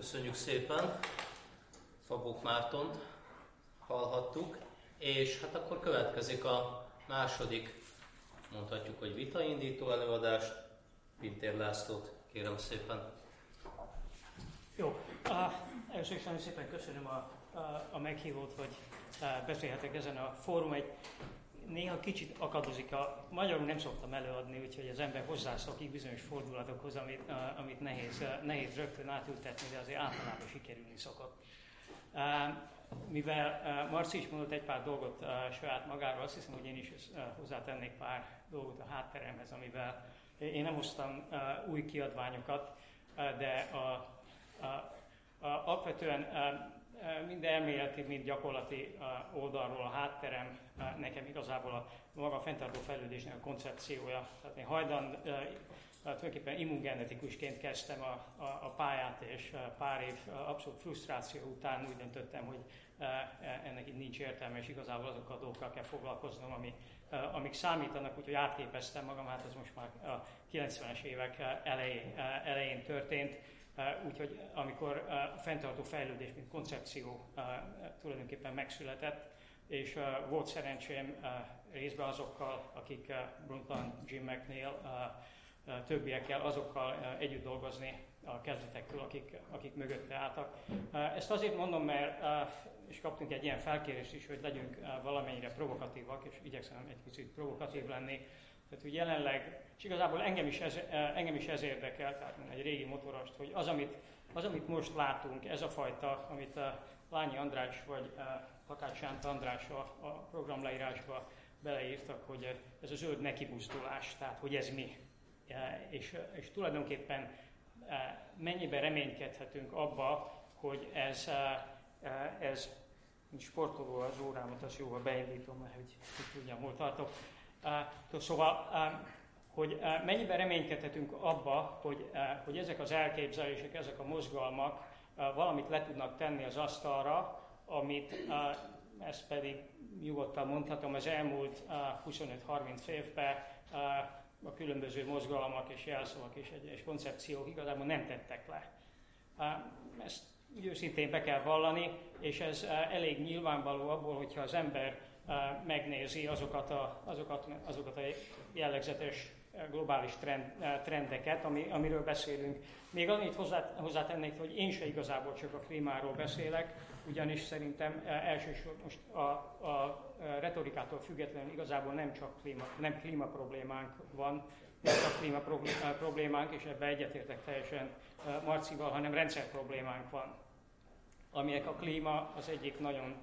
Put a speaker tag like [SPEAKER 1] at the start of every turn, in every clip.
[SPEAKER 1] Köszönjük szépen. Fabók Mártont hallhattuk, és hát akkor következik a második, mondhatjuk, hogy vitaindító előadást. Pintér Lászlót kérem szépen.
[SPEAKER 2] Jó, uh, először is nagyon szépen köszönöm a, a, a meghívót, hogy uh, beszélhetek ezen a fórum. Egy néha kicsit akadozik, a magyarul nem szoktam előadni, úgyhogy az ember hozzászokik bizonyos fordulatokhoz, amit, amit nehéz, nehéz rögtön átültetni, de azért általában sikerülni szokott. Mivel Marci is mondott egy pár dolgot saját magáról, azt hiszem, hogy én is hozzátennék pár dolgot a hátteremhez, amivel én nem hoztam új kiadványokat, de a, a, alapvetően mind elméleti, mind gyakorlati oldalról a hátterem nekem igazából a maga a fenntartó fejlődésnek a koncepciója. Tehát én hajdan tulajdonképpen immungenetikusként kezdtem a, a, a pályát, és pár év abszolút frusztráció után úgy döntöttem, hogy ennek itt nincs értelme, és igazából azokkal a dolgokkal kell foglalkoznom, ami, amik számítanak, úgyhogy átképeztem magam, hát ez most már a 90-es évek elején, elején történt Úgyhogy amikor a fenntartó fejlődés, mint koncepció tulajdonképpen megszületett, és volt szerencsém részben azokkal, akik Brundtland, Jim McNeil, többiekkel, azokkal együtt dolgozni a kezdetektől, akik, akik mögötte álltak. Ezt azért mondom, mert és kaptunk egy ilyen felkérést is, hogy legyünk valamennyire provokatívak, és igyekszem egy kicsit provokatív lenni, tehát, hogy jelenleg, és igazából engem is ez, engem is ez érdekel, tehát mint egy régi motorast, hogy az amit, az, amit most látunk, ez a fajta, amit a Lányi András vagy a Takács András a, a programleírásba beleírtak, hogy ez a zöld nekibuzdulás, tehát hogy ez mi. És, és tulajdonképpen mennyiben reménykedhetünk abba, hogy ez, ez mint sportoló az órámat, azt jóval beindítom, mert hogy, hogy tudjam, hol tartok. Szóval, hogy mennyiben reménykedhetünk abba, hogy, hogy ezek az elképzelések, ezek a mozgalmak valamit le tudnak tenni az asztalra, amit ezt pedig nyugodtan mondhatom, az elmúlt 25-30 évben a különböző mozgalmak és jelszavak és egyes koncepciók igazából nem tettek le. Ezt őszintén be kell vallani, és ez elég nyilvánvaló abból, hogyha az ember megnézi azokat a, azokat, azokat a jellegzetes globális trend, trendeket, ami, amiről beszélünk. Még annyit hozzá, hozzátennék, hogy én se igazából csak a klímáról beszélek, ugyanis szerintem elsősorban most a, a retorikától függetlenül igazából nem csak klíma, nem klíma problémánk van, nem csak klíma problémánk, és ebbe egyetértek teljesen Marcival, hanem rendszer problémánk van, aminek a klíma az egyik nagyon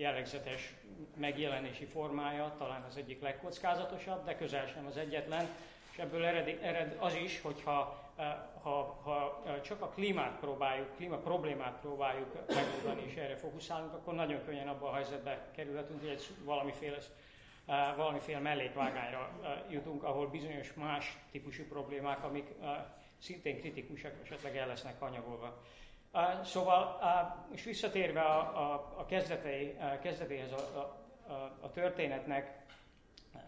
[SPEAKER 2] jellegzetes megjelenési formája, talán az egyik legkockázatosabb, de közel sem az egyetlen. És ebből ered, ered az is, hogyha eh, ha, ha eh, csak a klímát próbáljuk, klíma problémát próbáljuk megoldani és erre fókuszálunk, akkor nagyon könnyen abba a helyzetbe kerülhetünk, hogy egy valamiféle, eh, valamiféle mellékvágányra jutunk, ahol bizonyos más típusú problémák, amik szintén kritikusak, esetleg el lesznek anyagolva. Szóval, és visszatérve a, a, a kezdetei, a kezdetéhez a, a, a történetnek,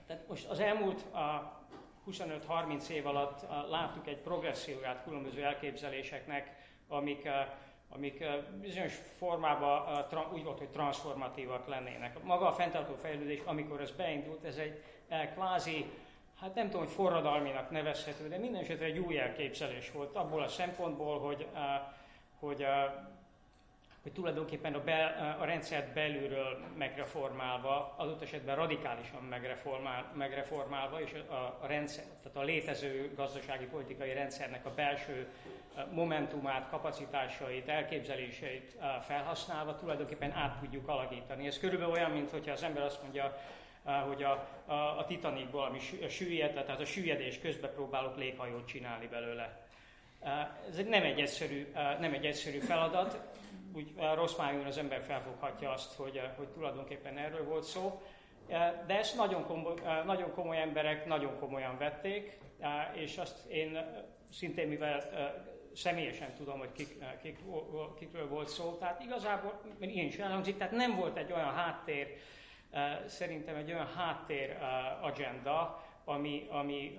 [SPEAKER 2] tehát most az elmúlt 25-30 év alatt láttuk egy progresszióját különböző elképzeléseknek, amik, amik bizonyos formában úgy volt, hogy transformatívak lennének. Maga a fenntartó fejlődés, amikor ez beindult, ez egy kvázi hát nem tudom, hogy forradalminak nevezhető, de minden esetre egy új elképzelés volt abból a szempontból, hogy hogy, a, hogy tulajdonképpen a, bel, a rendszert belülről megreformálva, adott esetben radikálisan megreformál, megreformálva, és a, a rendszer, tehát a létező gazdasági politikai rendszernek a belső momentumát, kapacitásait, elképzeléseit felhasználva tulajdonképpen át tudjuk alakítani. Ez körülbelül olyan, mint hogyha az ember azt mondja, hogy a, a, a Titanicból, ami süllyed, tehát a süllyedés közben próbálok léghajót csinálni belőle. Ez egy nem egy egyszerű, nem egy egyszerű feladat, úgy rossz májúan az ember felfoghatja azt, hogy, hogy tulajdonképpen erről volt szó, de ezt nagyon komoly, nagyon komoly emberek nagyon komolyan vették, és azt én szintén, mivel személyesen tudom, hogy kik, kik, kikről volt szó, tehát igazából ilyen is elhangzik, tehát nem volt egy olyan háttér, szerintem egy olyan háttér agenda, ami, ami,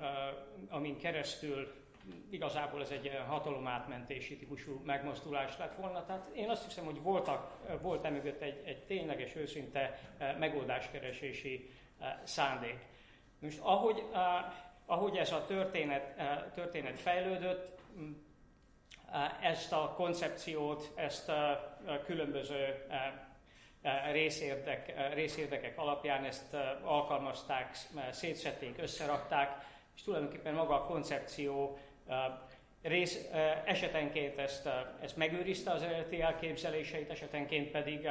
[SPEAKER 2] amin keresztül igazából ez egy hatalomátmentési típusú megmozdulás lett volna. Tehát én azt hiszem, hogy voltak, volt emögött egy, egy tényleges, őszinte megoldáskeresési szándék. Most ahogy, ahogy ez a történet, történet fejlődött, ezt a koncepciót, ezt a különböző részérdek, részérdekek alapján ezt alkalmazták, szétszették, összerakták, és tulajdonképpen maga a koncepció rész, esetenként ezt, ezt megőrizte az eredeti elképzeléseit, esetenként pedig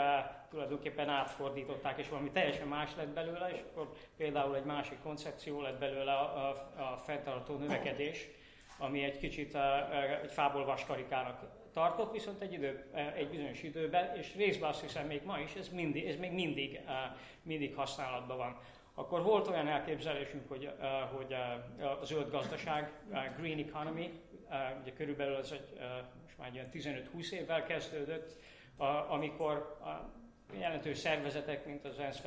[SPEAKER 2] tulajdonképpen átfordították, és valami teljesen más lett belőle, és akkor például egy másik koncepció lett belőle a, a, a fenntartó növekedés, ami egy kicsit egy fából vaskarikának tartott, viszont egy, idő, egy bizonyos időben, és részben azt hiszem még ma is, ez, mindig, ez még mindig, mindig használatban van. Akkor volt olyan elképzelésünk, hogy, hogy a zöld gazdaság, green economy, ugye körülbelül ez egy, most már egy 15-20 évvel kezdődött, amikor jelentős szervezetek, mint az ENSZ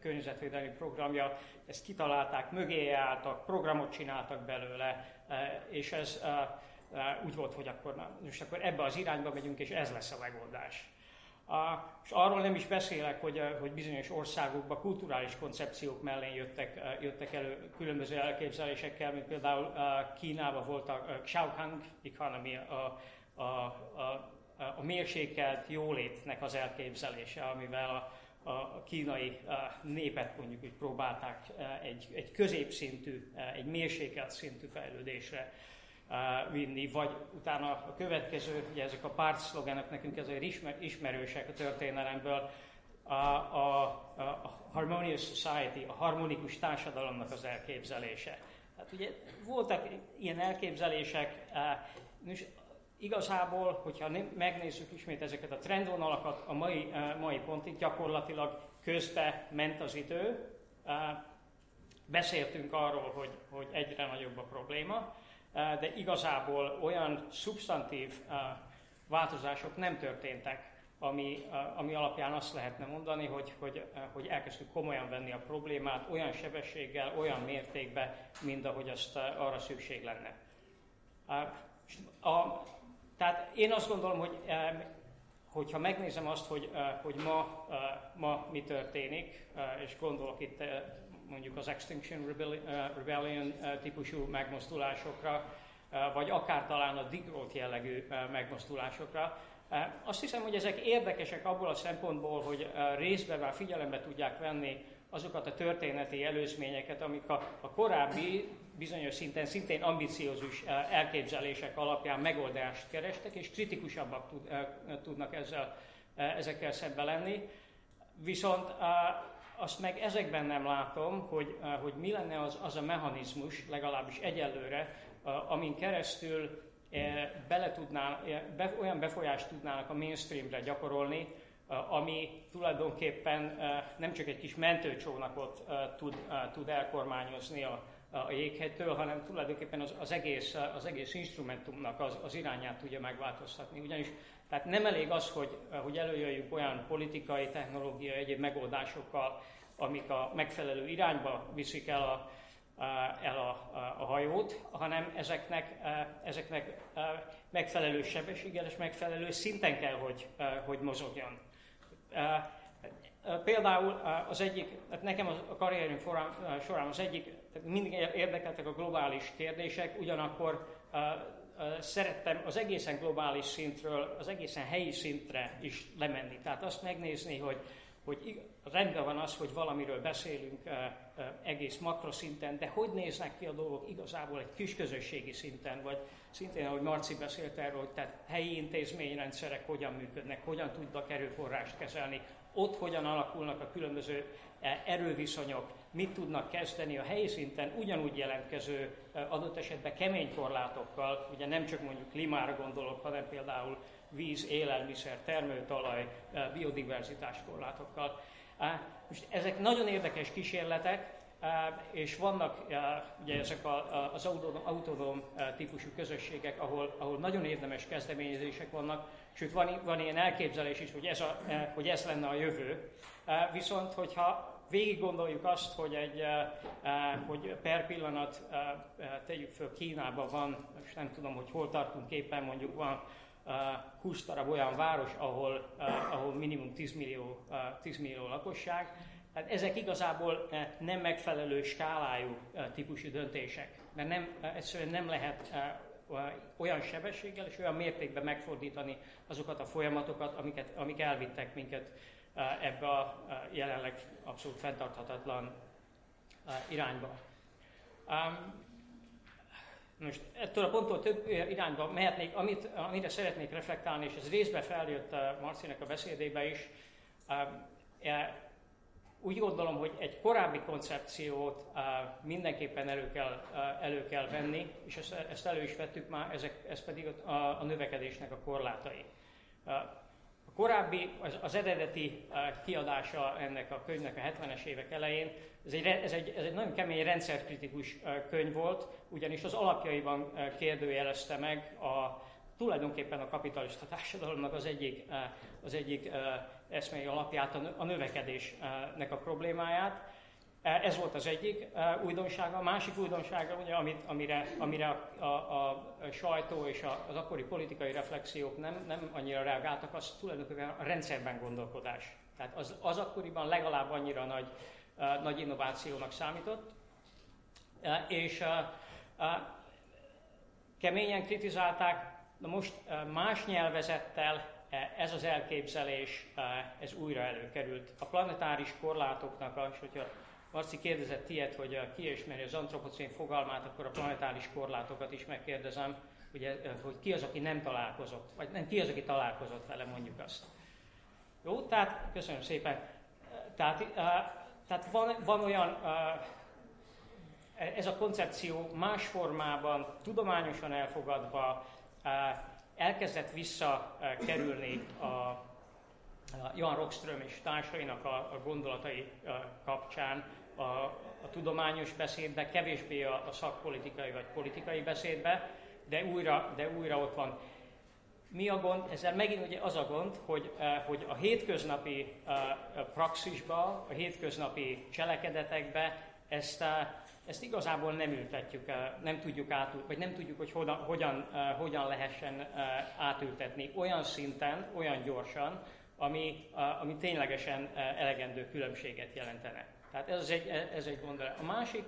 [SPEAKER 2] környezetvédelmi programja, ezt kitalálták, mögé álltak, programot csináltak belőle, és ez úgy volt, hogy akkor, na, most akkor ebbe az irányba megyünk, és ez lesz a megoldás. A, és arról nem is beszélek, hogy, hogy bizonyos országokban kulturális koncepciók mellé jöttek, jöttek elő különböző elképzelésekkel, mint például Kínában volt a Xiaohang Economy, a, a, a, a mérsékelt jólétnek az elképzelése, amivel a, a kínai népet mondjuk úgy próbálták egy, egy középszintű, egy mérsékelt szintű fejlődésre vinni, vagy utána a következő, ugye ezek a pártszlogenek nekünk ezért ismer, ismerősek a történelemből, a, a, a Harmonious Society, a harmonikus társadalomnak az elképzelése. Hát ugye voltak ilyen elképzelések, és igazából, hogyha megnézzük ismét ezeket a trendvonalakat, a mai, mai pontig gyakorlatilag közbe ment az idő, beszéltünk arról, hogy, hogy egyre nagyobb a probléma, de igazából olyan szubstantív változások nem történtek, ami, ami alapján azt lehetne mondani, hogy, hogy, hogy elkezdtük komolyan venni a problémát olyan sebességgel, olyan mértékben, mint ahogy azt arra szükség lenne. A, tehát én azt gondolom, hogy hogyha megnézem azt, hogy, hogy ma, ma mi történik, és gondolok itt mondjuk az Extinction Rebellion típusú megmozdulásokra, vagy akár talán a Digrolt jellegű megmozdulásokra. Azt hiszem, hogy ezek érdekesek abból a szempontból, hogy részben már figyelembe tudják venni azokat a történeti előzményeket, amik a, a korábbi, bizonyos szinten szintén ambiciózus elképzelések alapján megoldást kerestek, és kritikusabbak tud, tudnak ezzel, ezekkel szembe lenni. Viszont azt meg ezekben nem látom, hogy, hogy mi lenne az, az a mechanizmus, legalábbis egyelőre, amin keresztül bele tudná, be, olyan befolyást tudnának a mainstreamre gyakorolni, ami tulajdonképpen nem csak egy kis mentőcsónakot tud, tud elkormányozni a, a jéghegytől, hanem tulajdonképpen az, az, egész, az egész instrumentumnak az, az irányát tudja megváltoztatni. Ugyanis tehát nem elég az, hogy, hogy előjöjjünk olyan politikai, technológiai, egyéb megoldásokkal, amik a megfelelő irányba viszik el a, el a, a hajót, hanem ezeknek, ezeknek megfelelő sebességgel és megfelelő szinten kell, hogy, hogy mozogjon. Például az egyik, hát nekem a karrierünk során az egyik, mindig érdekeltek a globális kérdések, ugyanakkor szerettem az egészen globális szintről, az egészen helyi szintre is lemenni. Tehát azt megnézni, hogy, hogy rendben van az, hogy valamiről beszélünk egész makroszinten, de hogy néznek ki a dolgok igazából egy kis közösségi szinten, vagy szintén, ahogy Marci beszélt erről, hogy tehát helyi intézményrendszerek hogyan működnek, hogyan tudnak erőforrást kezelni, ott hogyan alakulnak a különböző erőviszonyok, mit tudnak kezdeni a helyi szinten ugyanúgy jelentkező adott esetben kemény korlátokkal, ugye nem csak mondjuk klímára gondolok, hanem például víz, élelmiszer, termőtalaj, biodiverzitás korlátokkal. Most ezek nagyon érdekes kísérletek, és vannak ugye ezek az autonóm típusú közösségek, ahol, ahol nagyon érdemes kezdeményezések vannak, sőt van, van ilyen elképzelés is, hogy ez, a, hogy ez lenne a jövő. Viszont, hogyha végig gondoljuk azt, hogy, egy, hogy per pillanat tegyük föl Kínában van, és nem tudom, hogy hol tartunk éppen, mondjuk van 20 darab olyan város, ahol, ahol minimum 10 millió, 10 millió lakosság. Hát ezek igazából nem megfelelő skálájú típusú döntések, mert nem, egyszerűen nem lehet olyan sebességgel és olyan mértékben megfordítani azokat a folyamatokat, amiket, amik elvittek minket ebbe a jelenleg abszolút fenntarthatatlan irányba. Most ettől a ponttól több irányba mehetnék, amit, amire szeretnék reflektálni, és ez részben feljött Marcinek a beszédébe is. Úgy gondolom, hogy egy korábbi koncepciót mindenképpen elő kell, elő kell venni, és ezt, ezt elő is vettük már, ezek, ez pedig a, a növekedésnek a korlátai. A korábbi, az, az eredeti kiadása ennek a könyvnek a 70-es évek elején, ez egy, ez, egy, ez egy nagyon kemény rendszerkritikus könyv volt, ugyanis az alapjaiban kérdőjelezte meg a, tulajdonképpen a kapitalista társadalomnak az egyik, az egyik eszmei alapját, a növekedésnek a problémáját. Ez volt az egyik újdonsága. A másik újdonsága, ugye, amit, amire, amire a, a, a sajtó és a, az akkori politikai reflexiók nem, nem annyira reagáltak, az tulajdonképpen a rendszerben gondolkodás. Tehát az, az akkoriban legalább annyira nagy, nagy innovációnak számított. És keményen kritizálták, na most más nyelvezettel ez az elképzelés, ez újra előkerült. A planetáris korlátoknak, és hogyha Marci kérdezett ilyet, hogy ki ismeri az antropocén fogalmát, akkor a planetáris korlátokat is megkérdezem, hogy, hogy ki az, aki nem találkozott, vagy nem, ki az, aki találkozott vele, mondjuk azt. Jó, tehát köszönöm szépen. Tehát, tehát van, van olyan, ez a koncepció más formában, tudományosan elfogadva, elkezdett visszakerülni a, a Johan Rockström és társainak a, a gondolatai kapcsán a, a tudományos beszédbe, kevésbé a, a szakpolitikai vagy politikai beszédbe, de újra, de újra ott van. Mi a gond? Ezzel megint ugye az a gond, hogy, hogy a hétköznapi praxisba, a hétköznapi cselekedetekbe ezt ezt igazából nem ültetjük, nem tudjuk átültetni, vagy nem tudjuk, hogy hogyan, hogyan, eh, hogyan lehessen eh, átültetni olyan szinten, olyan gyorsan, ami, ami ténylegesen eh, elegendő különbséget jelentene. Tehát ez egy, ez egy gond. A másik,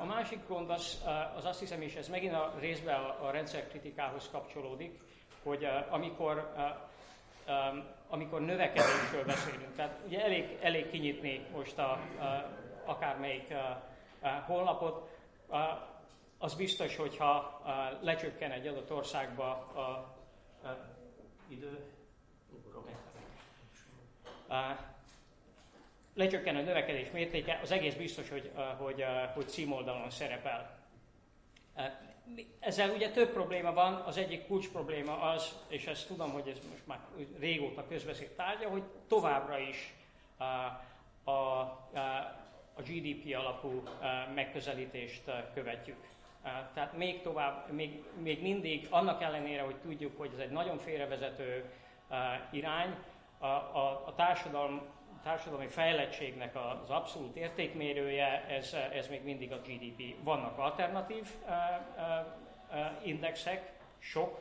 [SPEAKER 2] a másik gond az, az azt hiszem, és ez megint a részben a, a rendszerkritikához kapcsolódik, hogy amikor, amikor növekedésről beszélünk, tehát ugye elég, elég kinyitni most a, a, akármelyik honlapot, az biztos, hogyha lecsökken egy adott országba a, idő, lecsökken a növekedés mértéke, az egész biztos, hogy, hogy, hogy címoldalon szerepel. Ezzel ugye több probléma van, az egyik kulcs probléma az, és ezt tudom, hogy ez most már régóta közbeszéd tárgya, hogy továbbra is GDP alapú megközelítést követjük. Tehát még tovább, még, még mindig, annak ellenére, hogy tudjuk, hogy ez egy nagyon félrevezető irány, a, a, a társadalom, társadalmi fejlettségnek az abszolút értékmérője, ez, ez még mindig a GDP. Vannak alternatív indexek, sok,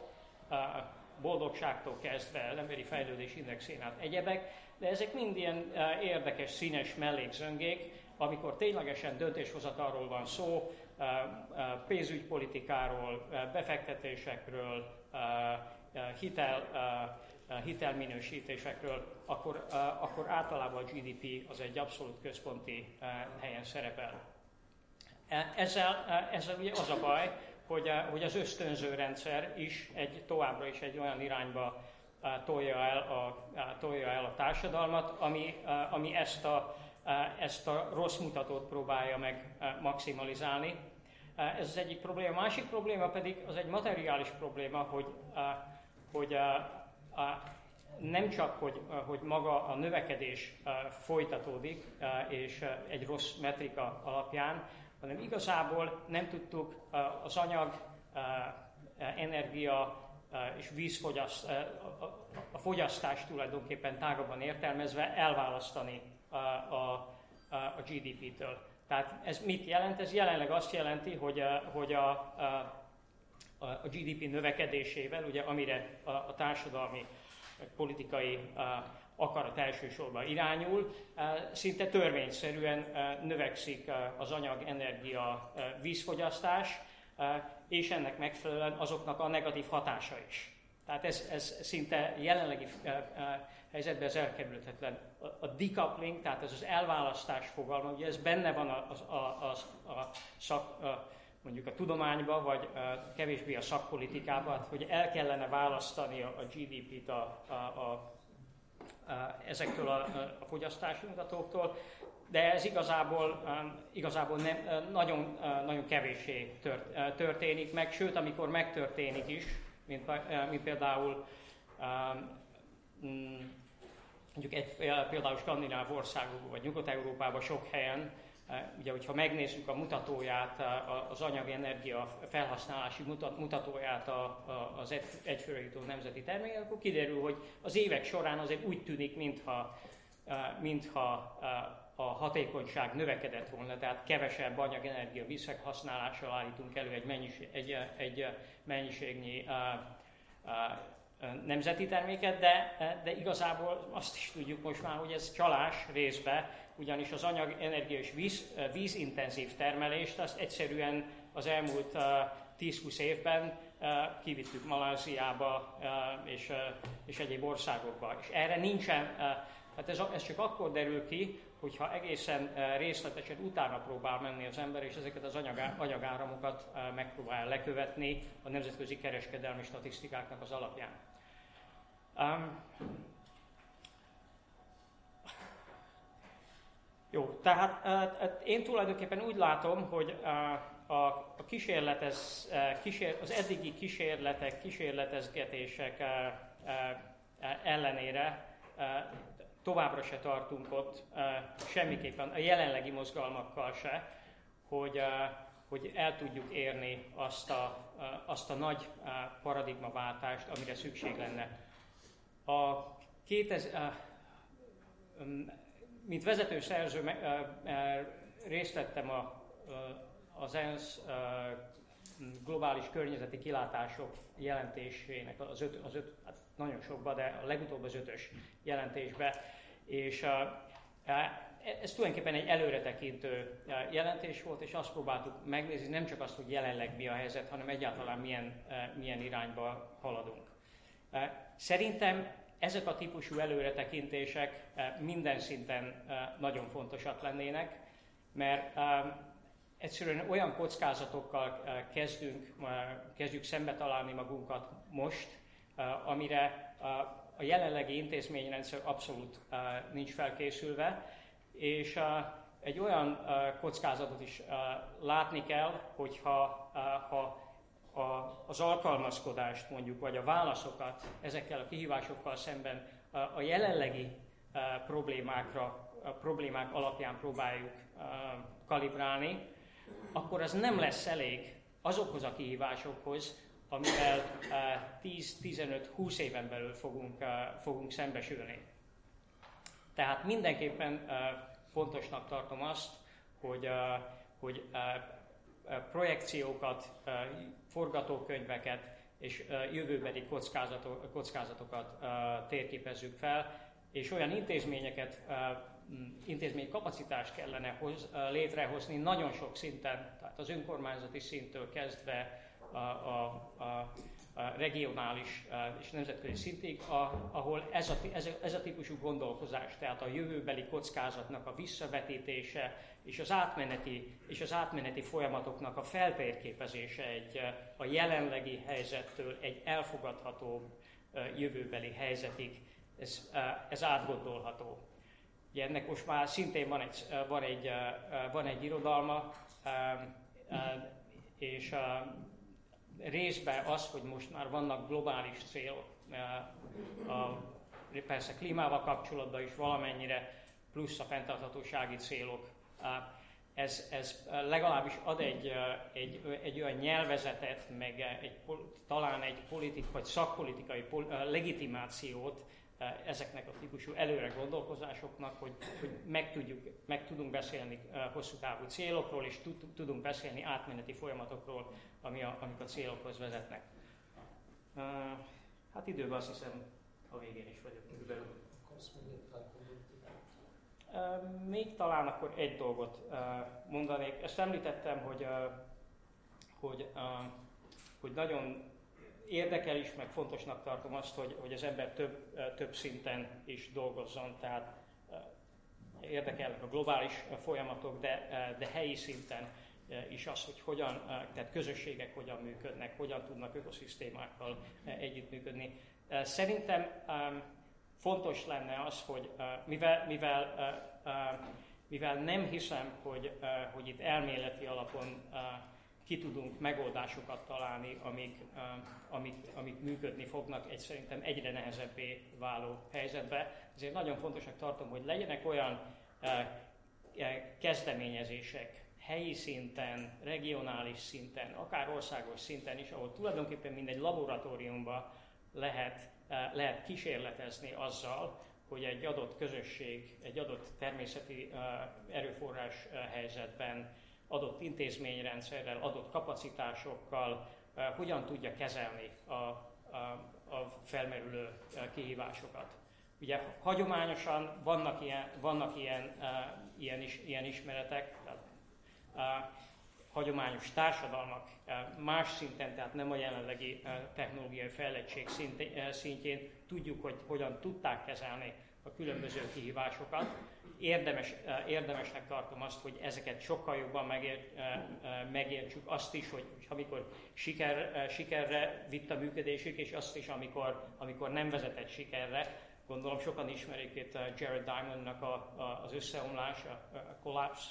[SPEAKER 2] boldogságtól kezdve az emberi fejlődés indexén át egyebek, de ezek mind ilyen érdekes, színes mellékzöngék, amikor ténylegesen döntéshozatalról van szó, eh, eh, pénzügypolitikáról, eh, befektetésekről, hitel, hitelminősítésekről, akkor, akkor általában a GDP az egy abszolút központi helyen szerepel. Ezzel, ezzel ugye az a baj, hogy, hogy az ösztönző rendszer is egy, továbbra is egy olyan irányba tolja el a, tolja el a társadalmat, ami, ami ezt a ezt a rossz mutatót próbálja meg maximalizálni. Ez az egyik probléma. A másik probléma pedig az egy materiális probléma, hogy, hogy nem csak, hogy, hogy maga a növekedés folytatódik, és egy rossz metrika alapján, hanem igazából nem tudtuk az anyag, energia és vízfogyaszt, a fogyasztást tulajdonképpen tágabban értelmezve elválasztani a, a GDP-től. Tehát ez mit jelent? Ez jelenleg azt jelenti, hogy, hogy a, a, a GDP növekedésével, ugye, amire a, a társadalmi, politikai akarat elsősorban irányul, szinte törvényszerűen növekszik az anyag, energia, vízfogyasztás, és ennek megfelelően azoknak a negatív hatása is. Tehát ez, ez szinte jelenlegi helyzetben ez elkerülhetetlen. A, decoupling, tehát ez az elválasztás fogalma, ugye ez benne van a, a, a, a, szak, a mondjuk a tudományban, vagy a, kevésbé a szakpolitikában, hát, hogy el kellene választani a, a GDP-t a, a, a, a, ezektől a, a fogyasztási mutatóktól, de ez igazából, igazából nem, nagyon, nagyon kevéssé történik meg, sőt, amikor megtörténik is, mint, mint például mm, mondjuk egy, például Skandináv országokban vagy Nyugat-Európában sok helyen, ugye, hogyha megnézzük a mutatóját, az anyagi energia felhasználási mutatóját az egyfőre jutó nemzeti termékek, akkor kiderül, hogy az évek során azért úgy tűnik, mintha, mintha a hatékonyság növekedett volna, tehát kevesebb anyagenergia visszahasználással állítunk elő egy, mennyiség, egy, egy mennyiségnyi nemzeti terméket, de, de igazából azt is tudjuk most már, hogy ez csalás részbe, ugyanis az anyag, és víz, vízintenzív termelést azt egyszerűen az elmúlt 10-20 évben kivittük Maláziába és, és egyéb országokba. És erre nincsen, hát ez, ez csak akkor derül ki, hogyha egészen részletesen utána próbál menni az ember, és ezeket az anyagá, anyagáramokat megpróbál lekövetni a nemzetközi kereskedelmi statisztikáknak az alapján. Um, jó, tehát uh, én tulajdonképpen úgy látom, hogy uh, a, a kísérletez, uh, kísér, az eddigi kísérletek, kísérletezgetések ellenére továbbra se tartunk ott, semmiképpen a jelenlegi mozgalmakkal se, hogy, hogy el tudjuk érni azt a, azt a nagy paradigmaváltást, amire szükség lenne. A 2000, mint vezető szerző részt vettem a, az ENSZ globális környezeti kilátások jelentésének az öt, az öt hát nagyon sokba, de a legutóbb az ötös jelentésbe, és ez tulajdonképpen egy előretekintő jelentés volt, és azt próbáltuk megnézni, nem csak azt, hogy jelenleg mi a helyzet, hanem egyáltalán milyen, milyen irányba haladunk. Szerintem ezek a típusú előretekintések minden szinten nagyon fontosak lennének, mert egyszerűen olyan kockázatokkal kezdünk, kezdjük szembe találni magunkat most, amire a jelenlegi intézményrendszer abszolút nincs felkészülve, és egy olyan kockázatot is látni kell, hogyha ha az alkalmazkodást mondjuk, vagy a válaszokat ezekkel a kihívásokkal szemben a jelenlegi problémákra, a problémák alapján próbáljuk kalibrálni, akkor az nem lesz elég azokhoz a kihívásokhoz, amivel 10-15-20 éven belül fogunk, fogunk szembesülni. Tehát mindenképpen fontosnak tartom azt, hogy, hogy projekciókat, forgatókönyveket és jövőbeli kockázatokat térképezzük fel, és olyan intézményeket, intézmény kapacitást kellene hoz, létrehozni nagyon sok szinten, tehát az önkormányzati szinttől kezdve a, a, a, a regionális és nemzetközi szintig, a, ahol ez a, ez, a, ez a típusú gondolkozás, tehát a jövőbeli kockázatnak a visszavetítése és az átmeneti, és az átmeneti folyamatoknak a feltérképezése egy, a jelenlegi helyzettől egy elfogadható jövőbeli helyzetig, ez, ez átgondolható. Ugye ennek most már szintén van egy, van egy, van egy irodalma, és részben az, hogy most már vannak globális célok, persze klímával kapcsolatban is valamennyire, plusz a fenntarthatósági célok. Ez, ez legalábbis ad egy, egy, egy olyan nyelvezetet, meg egy, talán egy politik vagy szakpolitikai legitimációt ezeknek a típusú előre gondolkozásoknak, hogy, hogy meg, tudjuk, meg tudunk beszélni hosszú távú célokról, és tudunk beszélni átmeneti folyamatokról, ami a, amik a célokhoz vezetnek. Hát időben azt hiszem a végén is vagyok körülbelül. Még talán akkor egy dolgot mondanék. Ezt említettem, hogy, hogy, hogy nagyon érdekel is, meg fontosnak tartom azt, hogy, hogy az ember több, több szinten is dolgozzon, tehát érdekelnek a globális folyamatok, de, de helyi szinten is az, hogy hogyan, tehát közösségek hogyan működnek, hogyan tudnak ökoszisztémákkal együttműködni. Szerintem fontos lenne az, hogy mivel, mivel, mivel nem hiszem, hogy, hogy itt elméleti alapon ki tudunk megoldásokat találni, amik, amik, amik működni fognak egy szerintem egyre nehezebbé váló helyzetbe. Ezért nagyon fontosnak tartom, hogy legyenek olyan kezdeményezések, helyi szinten, regionális szinten, akár országos szinten is, ahol tulajdonképpen mindegy laboratóriumban lehet, lehet kísérletezni azzal, hogy egy adott közösség, egy adott természeti erőforrás helyzetben adott intézményrendszerrel, adott kapacitásokkal hogyan tudja kezelni a, a, a felmerülő kihívásokat. Ugye hagyományosan vannak ilyen, vannak ilyen, ilyen, is, ilyen ismeretek, tehát, hagyományos társadalmak más szinten, tehát nem a jelenlegi technológiai fejlettség szintjén tudjuk, hogy hogyan tudták kezelni a különböző kihívásokat, érdemes, eh, érdemesnek tartom azt, hogy ezeket sokkal jobban megér, eh, eh, megértsük, azt is, hogy amikor siker, sikerre vitt a működésük, és azt is, amikor, amikor nem vezetett sikerre. Gondolom sokan ismerik itt Jared Diamondnak a, a, az összeomlás, a, a collapse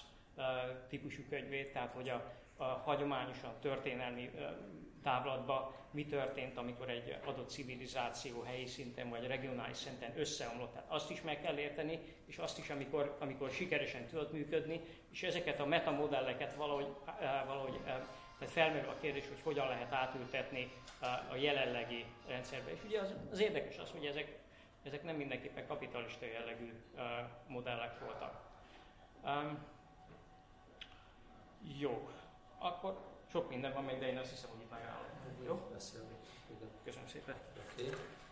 [SPEAKER 2] típusú könyvét, tehát hogy a, a hagyományosan történelmi távlatban mi történt, amikor egy adott civilizáció helyi szinten vagy regionális szinten összeomlott. Tehát azt is meg kell érteni, és azt is, amikor, amikor sikeresen tudott működni, és ezeket a metamodelleket valahogy, eh, valahogy eh, tehát felmerül a kérdés, hogy hogyan lehet átültetni eh, a jelenlegi rendszerbe. És ugye az, az érdekes az, hogy ezek, ezek nem mindenképpen kapitalista jellegű modellek voltak. Um, jó, akkor sok minden van még, de én azt hiszem, hogy itt megállom. Jó?
[SPEAKER 3] Beszélni.
[SPEAKER 2] Köszönöm szépen.
[SPEAKER 3] Okay.